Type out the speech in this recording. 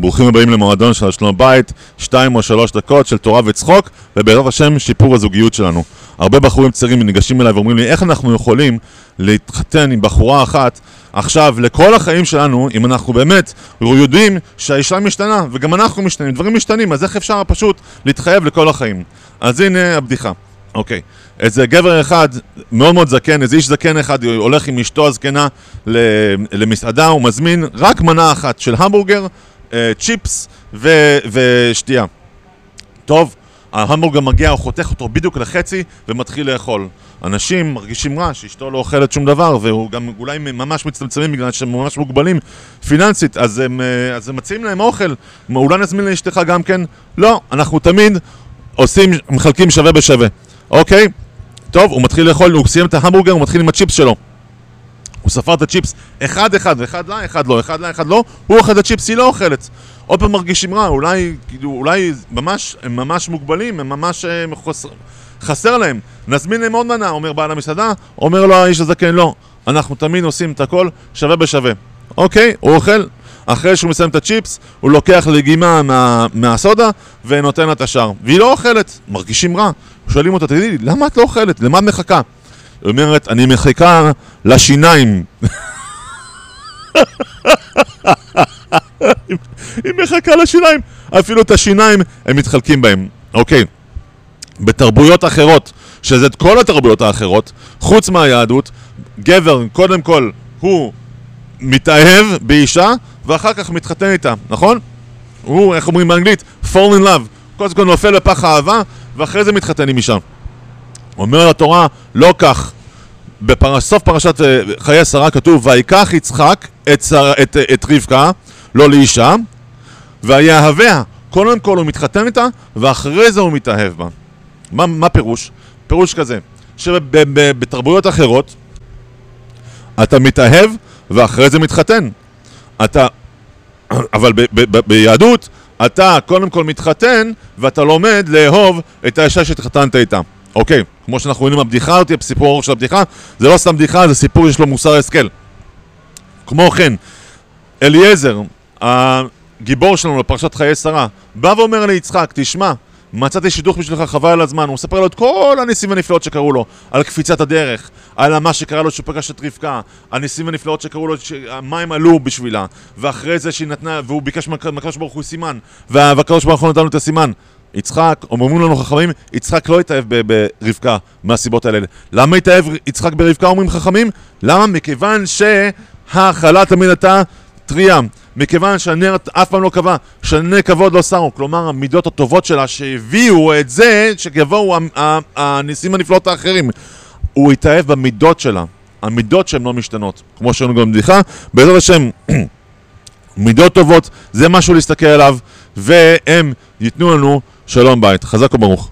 ברוכים הבאים למועדון של שלום בית, שתיים או שלוש דקות של תורה וצחוק, ובעזרת השם שיפור הזוגיות שלנו. הרבה בחורים צעירים ניגשים אליי ואומרים לי, איך אנחנו יכולים להתחתן עם בחורה אחת עכשיו לכל החיים שלנו, אם אנחנו באמת יודעים שהאישה משתנה, וגם אנחנו משתנים, דברים משתנים, אז איך אפשר פשוט להתחייב לכל החיים? אז הנה הבדיחה. אוקיי. איזה גבר אחד, מאוד מאוד זקן, איזה איש זקן אחד הולך עם אשתו הזקנה למסעדה, הוא מזמין רק מנה אחת של המבורגר, צ'יפס ו- ושתייה. טוב, ההמבורגר מגיע, הוא חותך אותו בדיוק לחצי ומתחיל לאכול. אנשים מרגישים רע שאשתו לא אוכלת שום דבר, והוא גם אולי ממש מצטמצמים בגלל שהם ממש מוגבלים פיננסית, אז הם, אה, אז הם מציעים להם אוכל. אולי נזמין לאשתך גם כן? לא, אנחנו תמיד עושים, מחלקים שווה בשווה. אוקיי? טוב, הוא מתחיל לאכול, הוא סיים את ההמבורגר, הוא מתחיל עם הצ'יפס שלו. הוא ספר את הצ'יפס אחד אחד, ואחד לה, אחד לא, אחד לה, אחד לא, הוא אוכל את הצ'יפס, היא לא אוכלת. עוד פעם מרגישים רע, אולי, כאילו, אולי ממש, הם ממש מוגבלים, הם ממש הם אה, חוס... חסר להם. נזמין להם עוד מנה, אומר בעל המסעדה, אומר לו האיש הזה כן, לא. אנחנו תמיד עושים את הכל שווה בשווה. אוקיי, הוא אוכל, אחרי שהוא מסיים את הצ'יפס, הוא לוקח לגימה מה, מהסודה ונותן לה את השאר. והיא לא אוכלת, מרגישים רע. שואלים אותה, תגידי, למה את לא אוכלת? למה את מחכה? היא אומרת, אני מחכה לשיניים. היא מחכה לשיניים. אפילו את השיניים הם מתחלקים בהם. אוקיי. בתרבויות אחרות, שזה את כל התרבויות האחרות, חוץ מהיהדות, גבר, קודם כל, הוא מתאהב באישה, ואחר כך מתחתן איתה, נכון? הוא, איך אומרים באנגלית? fall in love. קודם כל נופל בפח האהבה, ואחרי זה מתחתן עם אישה. אומר לתורה, לא כך. בסוף פרשת אה, חיי שרה כתוב, ויקח יצחק את, שר, את, אה, את רבקה, לא לאישה, ויאהביה. קודם כל הוא מתחתן איתה, ואחרי זה הוא מתאהב בה. מה, מה פירוש? פירוש כזה, שבתרבויות אחרות אתה מתאהב ואחרי זה מתחתן. אתה... אבל ביהדות אתה קודם כל מתחתן ואתה לומד לאהוב את האישה שהתחתנת איתה. אוקיי, כמו שאנחנו רואים עם הבדיחה הזאת, בסיפור ארוך של הבדיחה, זה לא סתם בדיחה, זה סיפור שיש לו מוסר השכל. כמו כן, אליעזר, הגיבור שלנו לפרשת חיי שרה, בא ואומר ליצחק, תשמע, מצאתי שידוך בשבילך חבל על הזמן, הוא מספר לו את כל הניסים הנפלאות שקרו לו, על קפיצת הדרך, על מה שקרה לו כשהוא פגש את רבקה, הניסים הנפלאות שקרו לו, שהמים עלו בשבילה, ואחרי זה שהיא נתנה, והוא ביקש מהקדוש ברוך הוא סימן, והקדוש ברוך הוא נתן לו את הסימן. יצחק, אומרים לנו חכמים, יצחק לא התאהב ברבקה מהסיבות האלה. למה התאהב יצחק ברבקה, אומרים חכמים? למה? מכיוון שהאכלה תמיד הייתה טריה. מכיוון שהנר אף פעם לא קבע, שהנר כבוד לא שרו, כלומר המידות הטובות שלה שהביאו את זה שיבואו הניסים הנפלאות האחרים. הוא התאהב במידות שלה, המידות שהן לא משתנות, כמו שראינו גם בבדיחה, בעזרת השם, מידות טובות, זה משהו להסתכל עליו, והם ייתנו לנו שלום בית. חזק וברוך.